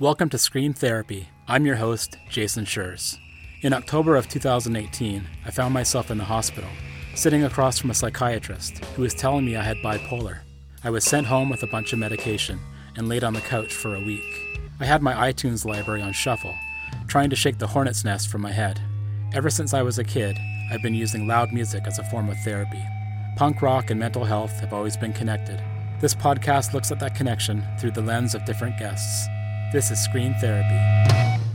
Welcome to Scream Therapy. I'm your host, Jason Schreurs. In October of 2018, I found myself in the hospital, sitting across from a psychiatrist who was telling me I had bipolar. I was sent home with a bunch of medication and laid on the couch for a week. I had my iTunes library on shuffle, trying to shake the hornet's nest from my head. Ever since I was a kid, I've been using loud music as a form of therapy. Punk rock and mental health have always been connected. This podcast looks at that connection through the lens of different guests. This is Scream Therapy.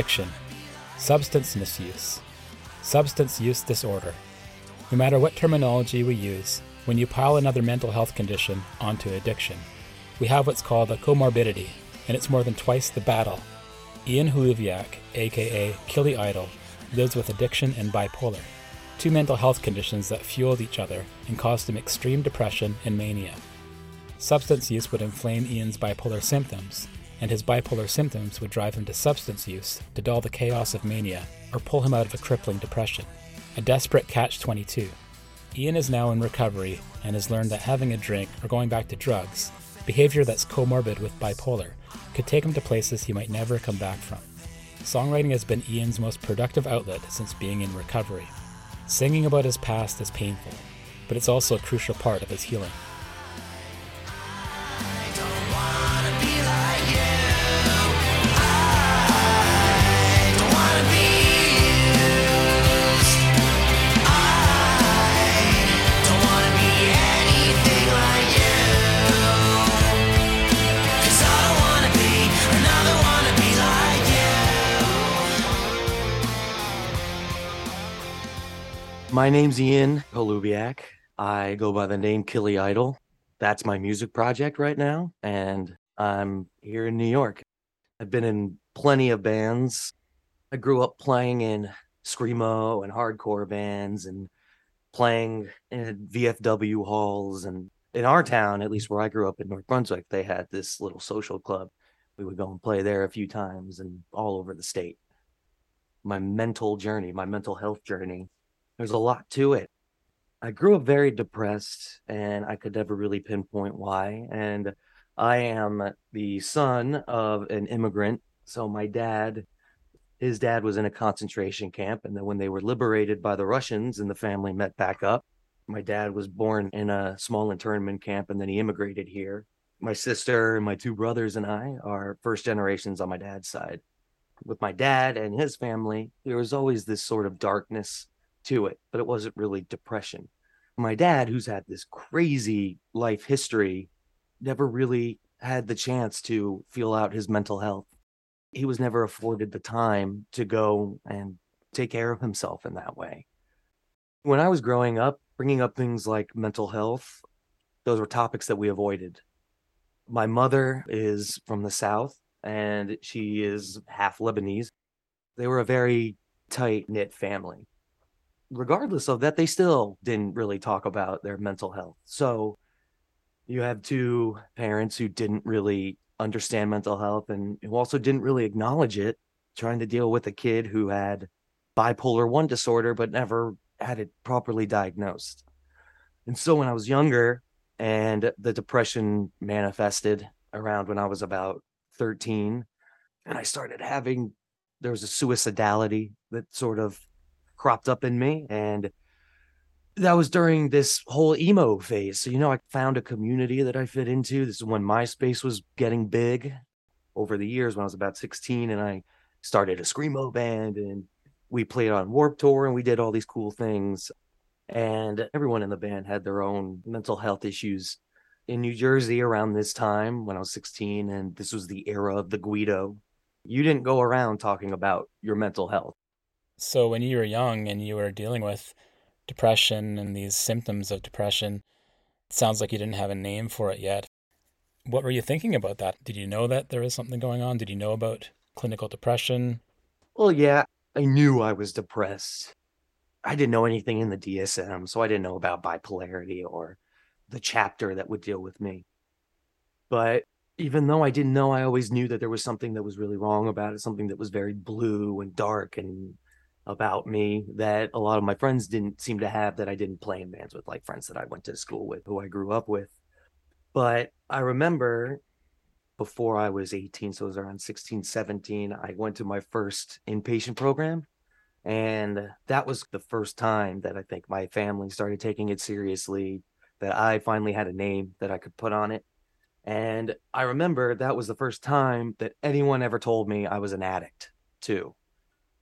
Addiction, substance misuse, substance use disorder. No matter what terminology we use, when you pile another mental health condition onto addiction, we have what's called a comorbidity, and it's more than twice the battle. Ian Holubiak, aka Killy Idol, lives with addiction and bipolar, two mental health conditions that fueled each other and caused him extreme depression and mania. Substance use would inflame Ian's bipolar symptoms, and his bipolar symptoms would drive him to substance use to dull the chaos of mania or pull him out of a crippling depression. A desperate catch 22. Ian is now in recovery and has learned that having a drink or going back to drugs, behavior that's comorbid with bipolar, could take him to places he might never come back from. Songwriting has been Ian's most productive outlet since being in recovery. Singing about his past is painful, but it's also a crucial part of his healing. My name's Ian Holubiak. I go by the name Killy Idol. That's my music project right now, and I'm here in New York. I've been in plenty of bands. I grew up playing in screamo and hardcore bands, and playing in VFW halls. And in our town, at least where I grew up in North Brunswick, they had this little social club. We would go and play there a few times, and all over the state. My mental journey, my mental health journey there's a lot to it. I grew up very depressed and I could never really pinpoint why. And I am the son of an immigrant. So my dad, his dad was in a concentration camp. And then when they were liberated by the Russians and the family met back up, my dad was born in a small internment camp and then he immigrated here. My sister and my two brothers and I are first generations on my dad's side. With my dad and his family, there was always this sort of darkness to it, but it wasn't really depression. My dad, who's had this crazy life history, never really had the chance to feel out his mental health. He was never afforded the time to go and take care of himself in that way. When I was growing up, bringing up things like mental health, those were topics that we avoided. My mother is from the South and she is half Lebanese. They were a very tight knit family regardless of that, they still didn't really talk about their mental health. So you have two parents who didn't really understand mental health and who also didn't really acknowledge it, trying to deal with a kid who had bipolar 1 disorder but never had it properly diagnosed. And so when I was younger and the depression manifested around when I was about 13 and I started having there was a suicidality that sort of cropped up in me and that was during this whole emo phase. So, you know, I found a community that I fit into. This is when MySpace was getting big over the years when I was about 16 and I started a Screamo band and we played on Warped Tour and we did all these cool things. And everyone in the band had their own mental health issues in New Jersey around this time when I was 16. And this was the era of the Guido You didn't go around talking about your mental health. So when you were young and you were dealing with depression and these symptoms of depression, it sounds like you didn't have a name for it yet. What were you thinking about that? Did you know that there was something going on? Did you know about clinical depression? Well, yeah, I knew I was depressed. I didn't know anything in the DSM, so I didn't know about bipolarity or the chapter that would deal with me. But even though I didn't know, I always knew that there was something that was really wrong about it, something that was very blue and dark and about me that a lot of my friends didn't seem to have that I didn't play in bands with, like friends that I went to school with, who I grew up with. But I remember before I was 18, so it was around 16, 17, I went to my first inpatient program. And that was the first time that I think my family started taking it seriously, that I finally had a name that I could put on it. And I remember that was the first time that anyone ever told me I was an addict, too.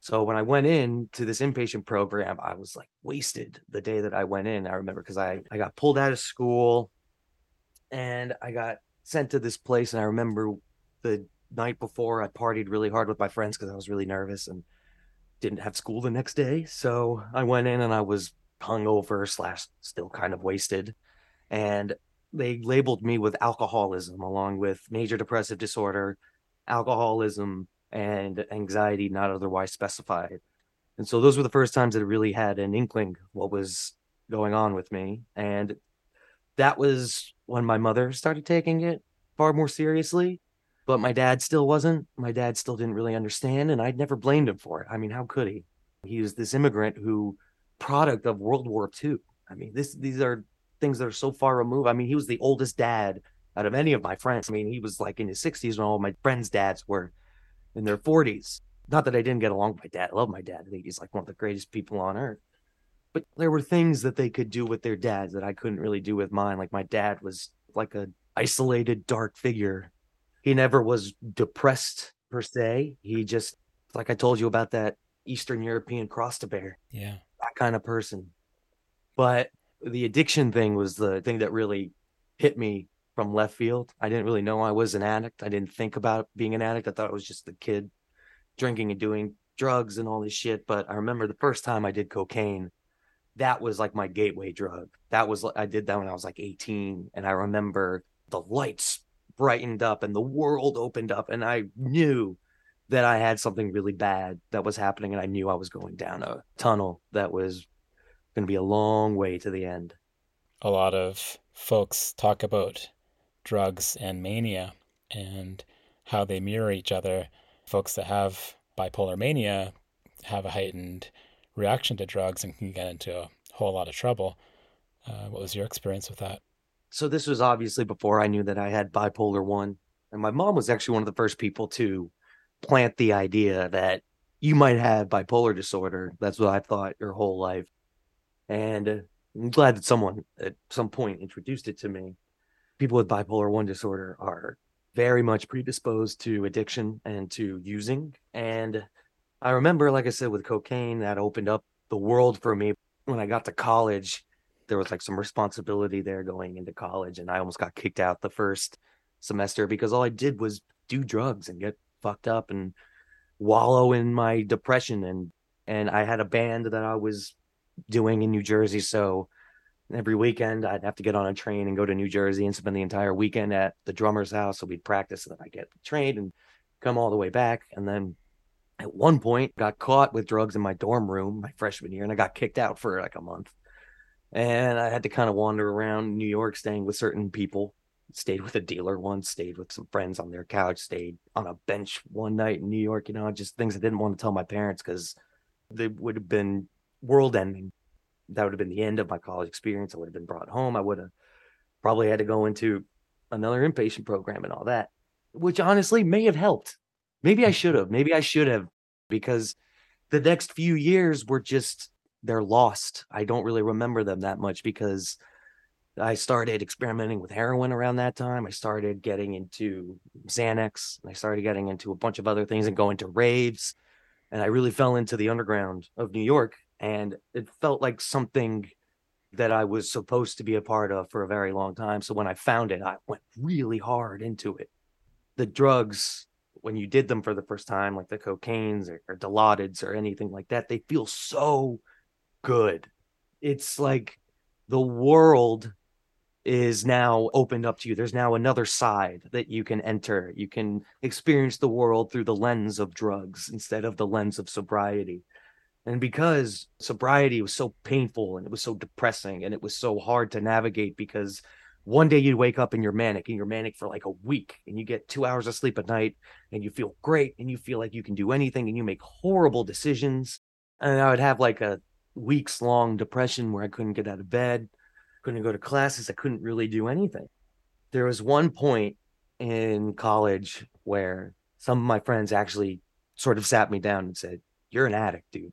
So when I went in to this inpatient program, I was like wasted the day that I went in. I remember because I, I got pulled out of school and I got sent to this place. And I remember the night before I partied really hard with my friends because I was really nervous and didn't have school the next day. So I went in and I was hungover slash still kind of wasted. And they labeled me with alcoholism along with major depressive disorder, alcoholism, and anxiety not otherwise specified. And so those were the first times that really had an inkling what was going on with me. And that was when my mother started taking it far more seriously. But my dad still wasn't. My dad still didn't really understand, and I'd never blamed him for it. I mean, how could he? He was this immigrant who, product of World War II. I mean, this these are things that are so far removed. I mean, he was the oldest dad out of any of my friends. I mean, he was like in his 60s when all my friends' dads were in their 40s. Not that I didn't get along with my dad. I love my dad. I think he's like one of the greatest people on earth. But there were things that they could do with their dads that I couldn't really do with mine. Like my dad was like a isolated dark figure. He never was depressed per se. He just like I told you about that Eastern European cross to bear. Yeah. That kind of person. But the addiction thing was the thing that really hit me from left field. I didn't really know I was an addict. I didn't think about being an addict. I thought it was just the kid drinking and doing drugs and all this shit. But I remember the first time I did cocaine, that was like my gateway drug. That was I did that when I was like 18. And I remember the lights brightened up and the world opened up. And I knew that I had something really bad that was happening. And I knew I was going down a tunnel that was going to be a long way to the end. A lot of folks talk about drugs and mania and how they mirror each other. Folks that have bipolar mania have a heightened reaction to drugs and can get into a whole lot of trouble. Uh, what was your experience with that? So this was obviously before I knew that I had bipolar one, and my mom was actually one of the first people to plant the idea that you might have bipolar disorder. That's what I thought your whole life, and I'm glad that someone at some point introduced it to me. People with bipolar one disorder are very much predisposed to addiction and to using, and I remember, like I said, with cocaine, that opened up the world for me. When I got to college, there was like some responsibility there going into college, and I almost got kicked out the first semester because all I did was do drugs and get fucked up and wallow in my depression and and I had a band that I was doing in New Jersey, so every weekend I'd have to get on a train and go to New Jersey and spend the entire weekend at the drummer's house. So we'd practice and then I'd get trained and come all the way back. And then at one point got caught with drugs in my dorm room my freshman year and I got kicked out for like a month. And I had to kind of wander around New York staying with certain people. Stayed with a dealer once, stayed with some friends on their couch, stayed on a bench one night in New York, you know, just things I didn't want to tell my parents because they would have been world ending. That would have been the end of my college experience. I would have been brought home. I would have probably had to go into another inpatient program and all that, which honestly may have helped Maybe I should have. Maybe I should have because the next few years were just they're lost. I don't really remember them that much because I started experimenting with heroin around that time. I started getting into Xanax. I started getting into a bunch of other things and going to raves. And I really fell into the underground of New York. And it felt like something that I was supposed to be a part of for a very long time. So when I found it, I went really hard into it. The drugs when you did them for the first time, like the cocaines or, or Dilaudids or anything like that, they feel so good. It's like the world is now opened up to you. There's now another side that you can enter. You can experience the world through the lens of drugs instead of the lens of sobriety. And because sobriety was so painful and it was so depressing and it was so hard to navigate because one day you wake up and you're manic and you're manic for like a week and you get two hours of sleep at night and you feel great and you feel like you can do anything and you make horrible decisions. And I would have like a weeks long depression where I couldn't get out of bed couldn't go to classes. I couldn't really do anything. There was one point in college where some of my friends actually sort of sat me down and said, You're an addict, dude.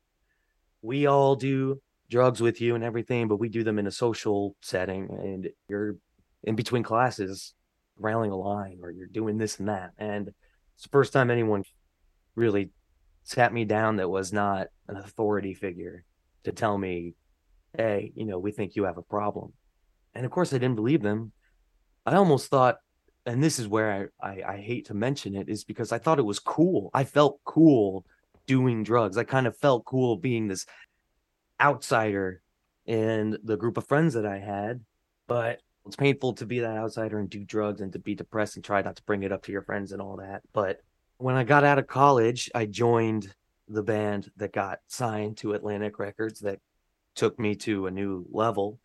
We all do drugs with you and everything, but we do them in a social setting and you're in between classes railing a line or you're doing this and that. And it's the first time anyone really sat me down that was not an authority figure to tell me hey, you know, we think you have a problem. And of course, I didn't believe them. I almost thought, and this is where I, I, I hate to mention it, is because I thought it was cool. I felt cool doing drugs. I kind of felt cool being this outsider in the group of friends that I had. But it's painful to be that outsider and do drugs and to be depressed and try not to bring it up to your friends and all that. But when I got out of college, I joined the band that got signed to Atlantic Records that took me to a new level.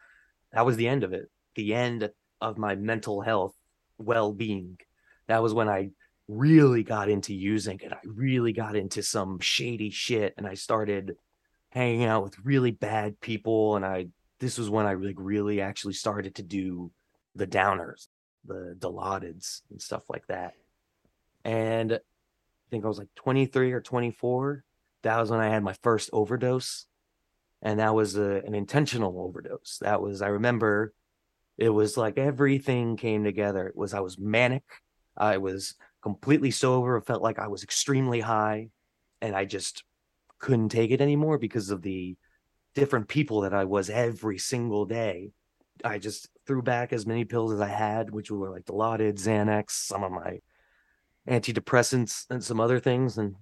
That was the end of it. The end of my mental health well being. That was when I really got into using it. I really got into some shady shit and I started hanging out with really bad people. And I, this was when I like really actually started to do the downers, the Dilaudids and stuff like that. And I think I was like 23 or 24. That was when I had my first overdose and that was a, an intentional overdose that was i remember it was like everything came together it was i was manic i was completely sober felt like i was extremely high and i just couldn't take it anymore because of the different people that i was every single day i just threw back as many pills as i had which were like dilaudid xanax some of my antidepressants and some other things and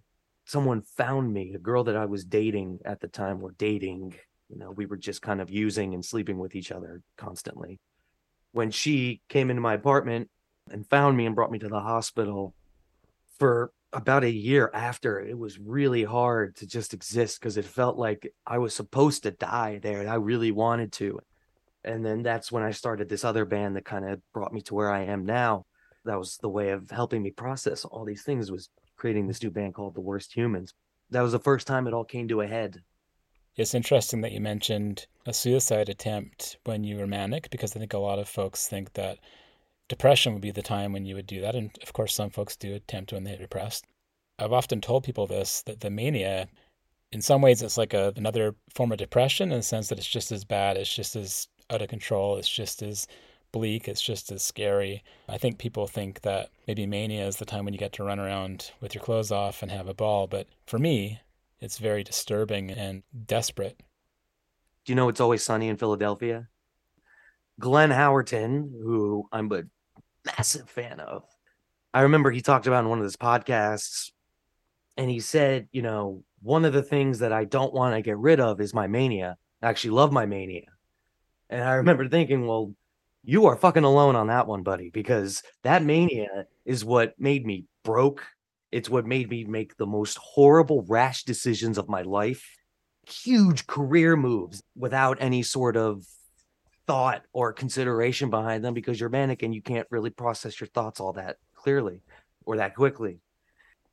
someone found me, a girl that I was dating at the time, or dating, you know, we were just kind of using and sleeping with each other constantly. When she came into my apartment and found me and brought me to the hospital for about a year after, it was really hard to just exist because it felt like I was supposed to die there and I really wanted to. And then that's when I started this other band that kind of brought me to where I am now. That was the way of helping me process all these things was creating this new band called The Worst Humans. That was the first time it all came to a head. It's interesting that you mentioned a suicide attempt when you were manic because I think a lot of folks think that depression would be the time when you would do that. And of course, some folks do attempt when they're depressed. I've often told people this that the mania, in some ways, it's like a, another form of depression in the sense that it's just as bad, it's just as out of control, it's just as bleak, it's just as scary. I think people think that maybe mania is the time when you get to run around with your clothes off and have a ball, but for me, it's very disturbing and desperate. Do you know it's always sunny in Philadelphia? Glenn Howerton, who I'm a massive fan of, I remember he talked about in one of his podcasts, and he said, you know, one of the things that I don't want to get rid of is my mania. I actually love my mania. And I remember thinking, well, you are fucking alone on that one, buddy, because that mania is what made me broke. It's what made me make the most horrible, rash decisions of my life. Huge career moves without any sort of thought or consideration behind them because you're manic and you can't really process your thoughts all that clearly or that quickly.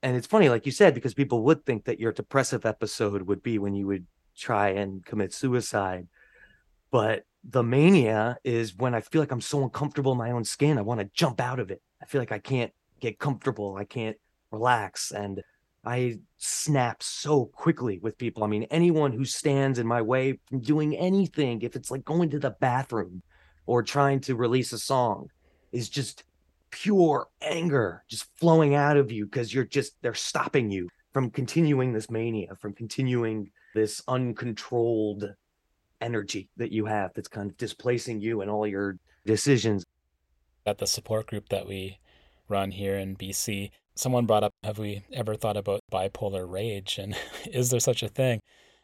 And it's funny, like you said, because people would think that your depressive episode would be when you would try and commit suicide. But the mania is when I feel like I'm so uncomfortable in my own skin. I want to jump out of it. I feel like I can't get comfortable. I can't relax. And I snap so quickly with people. I mean, anyone who stands in my way from doing anything, if it's like going to the bathroom or trying to release a song, is just pure anger just flowing out of you because you're just, they're stopping you from continuing this mania, from continuing this uncontrolled energy that you have that's kind of displacing you and all your decisions. At the support group that we run here in BC, someone brought up, have we ever thought about bipolar rage? And is there such a thing?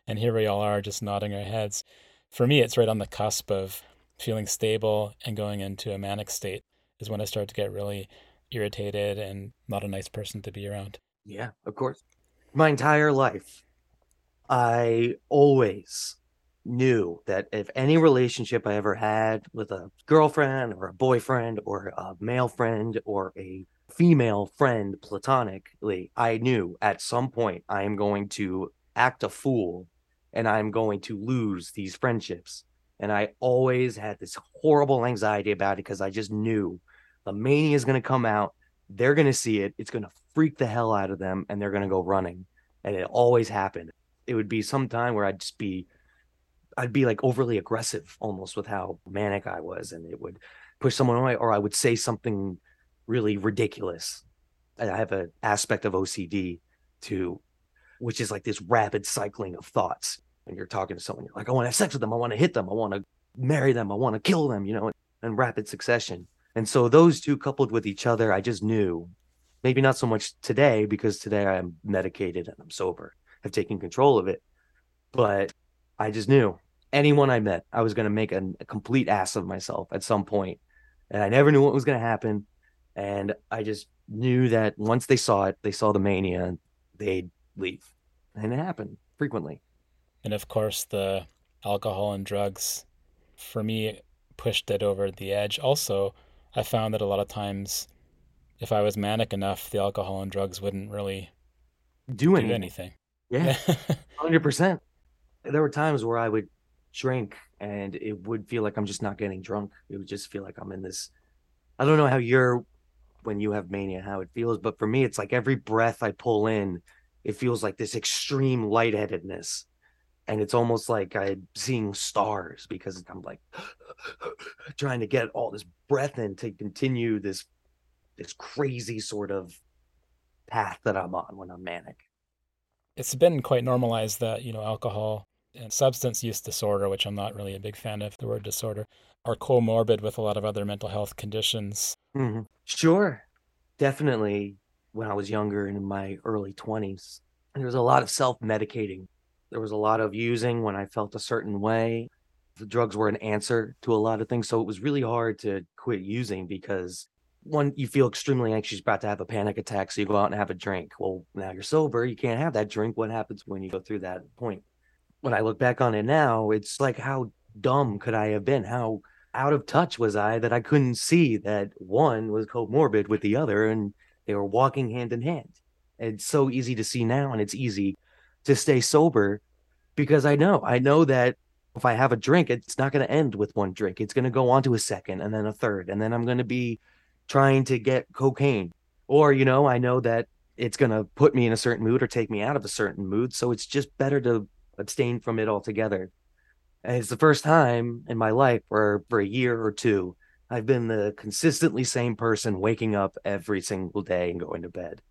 And here we all are just nodding our heads. For me, it's right on the cusp of feeling stable and going into a manic state is when I start to get really irritated and not a nice person to be around. Yeah, of course. My entire life, I always knew that if any relationship I ever had with a girlfriend or a boyfriend or a male friend or a female friend platonically, I knew at some point I am going to act a fool and I'm going to lose these friendships. And I always had this horrible anxiety about it because I just knew the mania is going to come out. They're going to see it. It's going to freak the hell out of them and they're going to go running. And it always happened. It would be some time where I'd just be, I'd be like overly aggressive almost with how manic I was. And it would push someone away or I would say something really ridiculous. I have an aspect of OCD too, which is like this rapid cycling of thoughts. And you're talking to someone, you're like, I want to have sex with them. I want to hit them. I want to marry them. I want to kill them, you know, in rapid succession. And so those two coupled with each other, I just knew, maybe not so much today because today I'm medicated and I'm sober, have taken control of it. But I just knew anyone I met, I was going to make a, a complete ass of myself at some point. And I never knew what was going to happen. And I just knew that once they saw it, they saw the mania, they'd leave. And it happened frequently. And of course, the alcohol and drugs, for me, pushed it over the edge. Also, I found that a lot of times, if I was manic enough, the alcohol and drugs wouldn't really Do do anything. anything. Yeah, 100%. There were times where I would drink and it would feel like I'm just not getting drunk. It would just feel like I'm in this. I don't know how you're, when you have mania, how it feels, but for me, it's like every breath I pull in, it feels like this extreme lightheadedness. And it's almost like I'm seeing stars because I'm like trying to get all this breath in to continue this this crazy sort of path that I'm on when I'm manic. it's been quite normalized that you know alcohol and substance use disorder which i'm not really a big fan of the word disorder are comorbid with a lot of other mental health conditions Mhm. Sure. Definitely when I was younger in my early 20s, there was a lot of self medicating. There was a lot of using when I felt a certain way. The drugs were an answer to a lot of things. So it was really hard to quit using because one, you feel extremely anxious about to have a panic attack. So you go out and have a drink. Well, now you're sober. You can't have that drink. What happens when you go through that point? When I look back on it now, it's like, how dumb could I have been? How out of touch was I that I couldn't see that one was comorbid with the other and they were walking hand in hand. It's so easy to see now, and it's easy to stay sober because I know, I know that if I have a drink, it's not going to end with one drink. It's going to go on to a second and then a third, and then I'm going to be trying to get cocaine. Or, you know, I know that it's going to put me in a certain mood or take me out of a certain mood. So it's just better to abstain from it altogether. And it's the first time in my life where for a year or two, I've been the consistently same person waking up every single day and going to bed.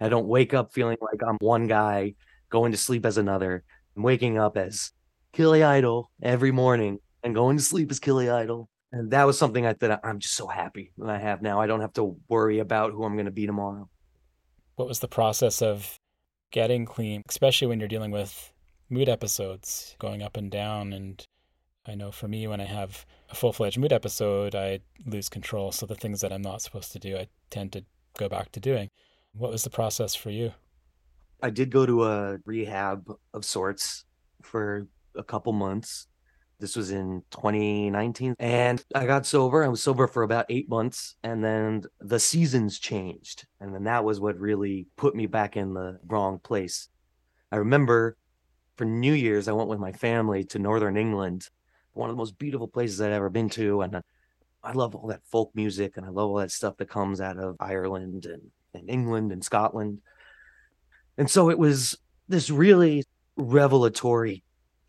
I don't wake up feeling like I'm one guy, going to sleep as another. I'm waking up as Killy Idol every morning and going to sleep as Killy Idol. And that was something I, that I'm just so happy that I have now. I don't have to worry about who I'm going to be tomorrow. what was the process of getting clean especially when you're dealing with mood episodes going up and down. And i know for me when i have a full-fledged mood episode i lose control. So the things that i'm not supposed to do i tend to go back to doing. What was the process for you? I did go to a rehab of sorts for a couple months. This was in 2019 and I got sober. I was sober for about 8 months. And then the seasons changed. And then that was what really put me back in the wrong place. I remember for New Year's I went with my family to northern England, one of the most beautiful places I'd ever been to and uh, I love all that folk music and I love all that stuff that comes out of Ireland and, and England and Scotland. And so it was this really revelatory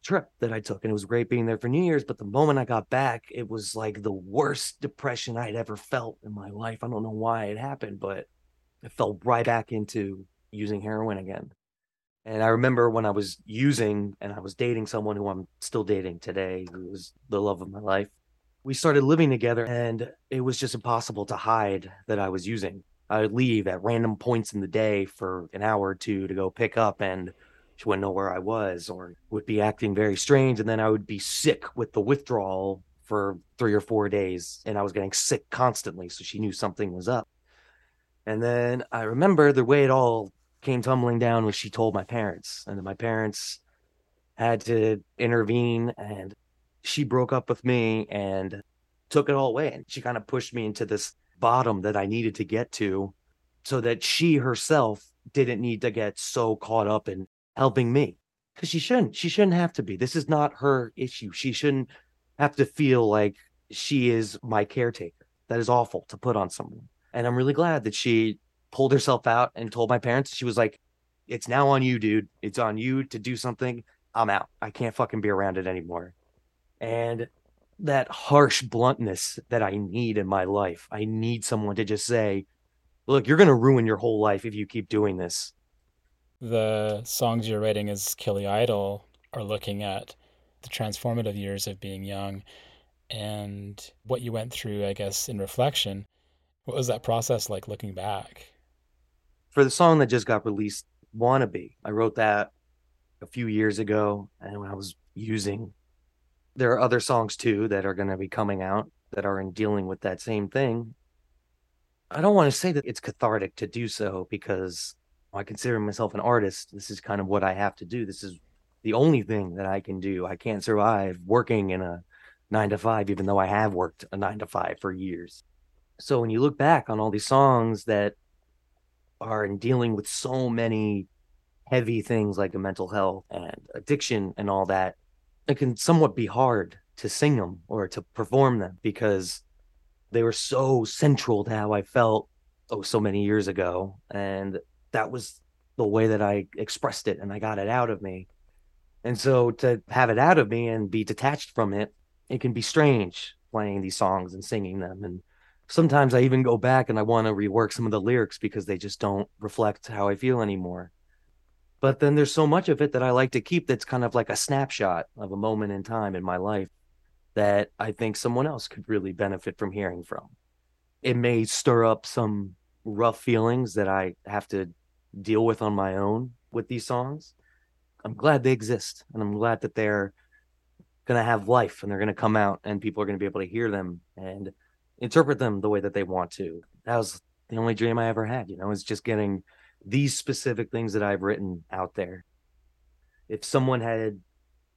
trip that I took. And it was great being there for New Year's. But the moment I got back, it was like the worst depression I'd ever felt in my life. I don't know why it happened, but I fell right back into using heroin again. And I remember when I was using and I was dating someone who I'm still dating today, who was the love of my life. We started living together and it was just impossible to hide that I was using I would leave at random points in the day for an hour or two to go pick up, and she wouldn't know where I was or would be acting very strange. And then I would be sick with the withdrawal for three or four days, and I was getting sick constantly. So she knew something was up. And then I remember the way it all came tumbling down was she told my parents, and my parents had to intervene, and she broke up with me and took it all away. And she kind of pushed me into this bottom that I needed to get to so that she herself didn't need to get so caught up in helping me because she shouldn't. She shouldn't have to be. This is not her issue. She shouldn't have to feel like she is my caretaker. That is awful to put on someone. And I'm really glad that she pulled herself out and told my parents, she was like, it's now on you, dude. It's on you to do something. I'm out. I can't fucking be around it anymore. And that harsh bluntness that I need in my life. I need someone to just say, look, you're going to ruin your whole life if you keep doing this. The songs you're writing as Killy Idol are looking at the transformative years of being young and what you went through, I guess, in reflection. What was that process like looking back? For the song that just got released, Wannabe, I wrote that a few years ago. And when I was using there are other songs too that are going to be coming out that are in dealing with that same thing. I don't want to say that it's cathartic to do so because I consider myself an artist. This is kind of what I have to do. This is the only thing that I can do. I can't survive working in a nine to five, even though I have worked a nine to five for years. So when you look back on all these songs that are in dealing with so many heavy things like a mental health and addiction and all that, it can somewhat be hard to sing them or to perform them because they were so central to how I felt oh so many years ago and that was the way that I expressed it and I got it out of me. And so to have it out of me and be detached from it, it can be strange playing these songs and singing them and sometimes I even go back and I want to rework some of the lyrics because they just don't reflect how I feel anymore. But then there's so much of it that I like to keep that's kind of like a snapshot of a moment in time in my life that I think someone else could really benefit from hearing from. It may stir up some rough feelings that I have to deal with on my own with these songs. I'm glad they exist and I'm glad that they're going to have life and they're going to come out and people are going to be able to hear them and interpret them the way that they want to. That was the only dream I ever had, you know, is just getting these specific things that I've written out there. If someone had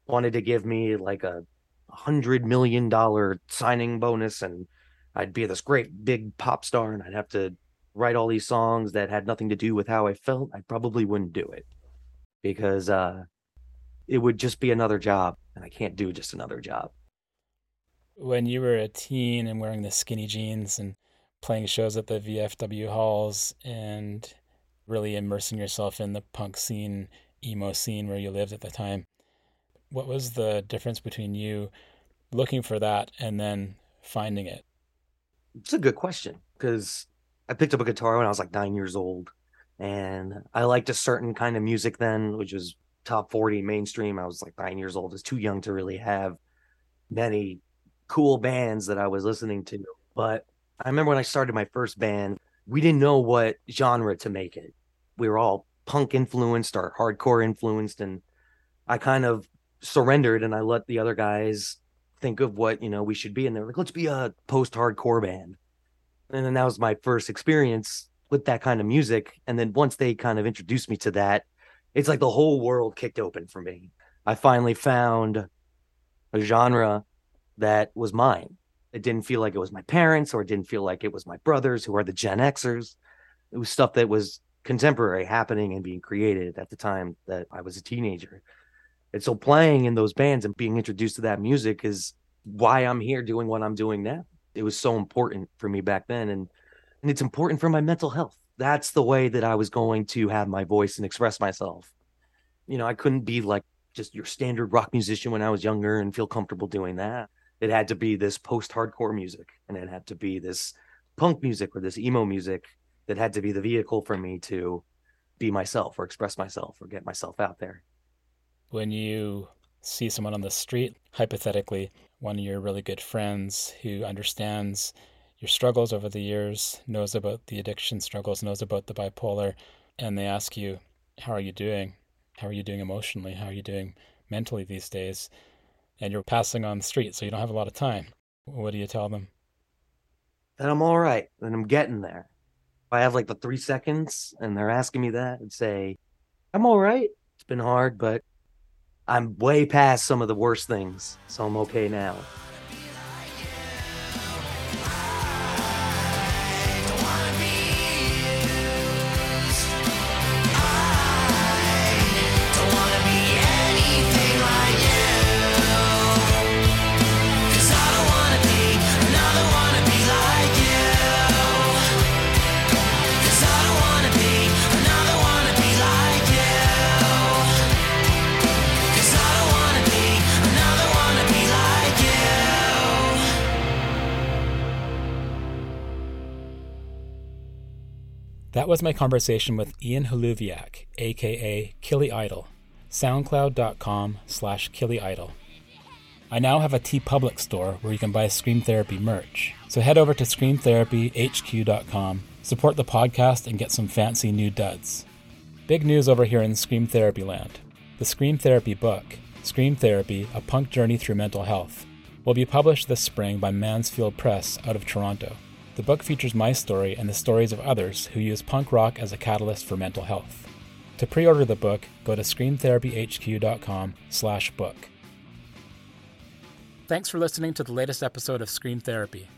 wanted to give me like a hundred million dollar signing bonus and I'd be this great big pop star and I'd have to write all these songs that had nothing to do with how I felt, I probably wouldn't do it because uh, it would just be another job and I can't do just another job. When you were a teen and wearing the skinny jeans and playing shows at the VFW halls and really immersing yourself in the punk scene, emo scene where you lived at the time. What was the difference between you looking for that and then finding it? It's a good question because I picked up a guitar when I was like nine years old, and I liked a certain kind of music then, which was top 40 mainstream. I was like nine years old, I was too young to really have many cool bands that I was listening to. But I remember when I started my first band, we didn't know what genre to make it we were all punk influenced or hardcore influenced and i kind of surrendered and i let the other guys think of what you know we should be and they were like let's be a post hardcore band and then that was my first experience with that kind of music and then once they kind of introduced me to that it's like the whole world kicked open for me i finally found a genre that was mine it didn't feel like it was my parents or it didn't feel like it was my brothers who are the gen xers it was stuff that was contemporary happening and being created at the time that I was a teenager. And so playing in those bands and being introduced to that music is why I'm here doing what I'm doing now. It was so important for me back then and and it's important for my mental health. That's the way that I was going to have my voice and express myself. You know, I couldn't be like just your standard rock musician when I was younger and feel comfortable doing that. It had to be this post-hardcore music and it had to be this punk music or this emo music that had to be the vehicle for me to be myself or express myself or get myself out there. When you see someone on the street, hypothetically, one of your really good friends who understands your struggles over the years, knows about the addiction struggles, knows about the bipolar, and they ask you, How are you doing? How are you doing emotionally? How are you doing mentally these days? And you're passing on the street, so you don't have a lot of time. What do you tell them? That I'm all right and I'm getting there. If I have like the three seconds and they're asking me that, I'd say, I'm all right. It's been hard, but I'm way past some of the worst things. So I'm okay now. That was my conversation with Ian Holubiak, aka Killy Idol. SoundCloud.com slash Killy Idol. I now have a TeePublic store where you can buy Scream Therapy merch. So head over to ScreamTherapyHQ.com, support the podcast, and get some fancy new duds. Big news over here in Scream Therapy land. The Scream Therapy book, Scream Therapy A Punk Journey Through Mental Health, will be published this spring by Mansfield Press out of Toronto. The book features my story and the stories of others who use punk rock as a catalyst for mental health. To pre-order the book, go to screamtherapyhq.com slash book. Thanks for listening to the latest episode of Scream Therapy.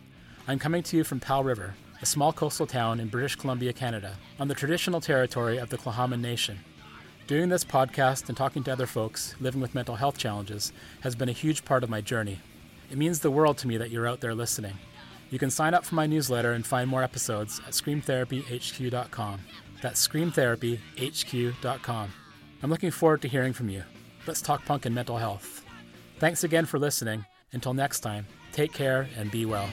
I'm coming to you from Powell River, a small coastal town in British Columbia, Canada, on the traditional territory of the Tla'amin Nation. Doing this podcast and talking to other folks living with mental health challenges has been a huge part of my journey. It means the world to me that you're out there listening. You can sign up for my newsletter and find more episodes at screamtherapyhq.com. That's screamtherapyhq.com. I'm looking forward to hearing from you. Let's talk punk and mental health. Thanks again for listening. Until next time, take care and be well.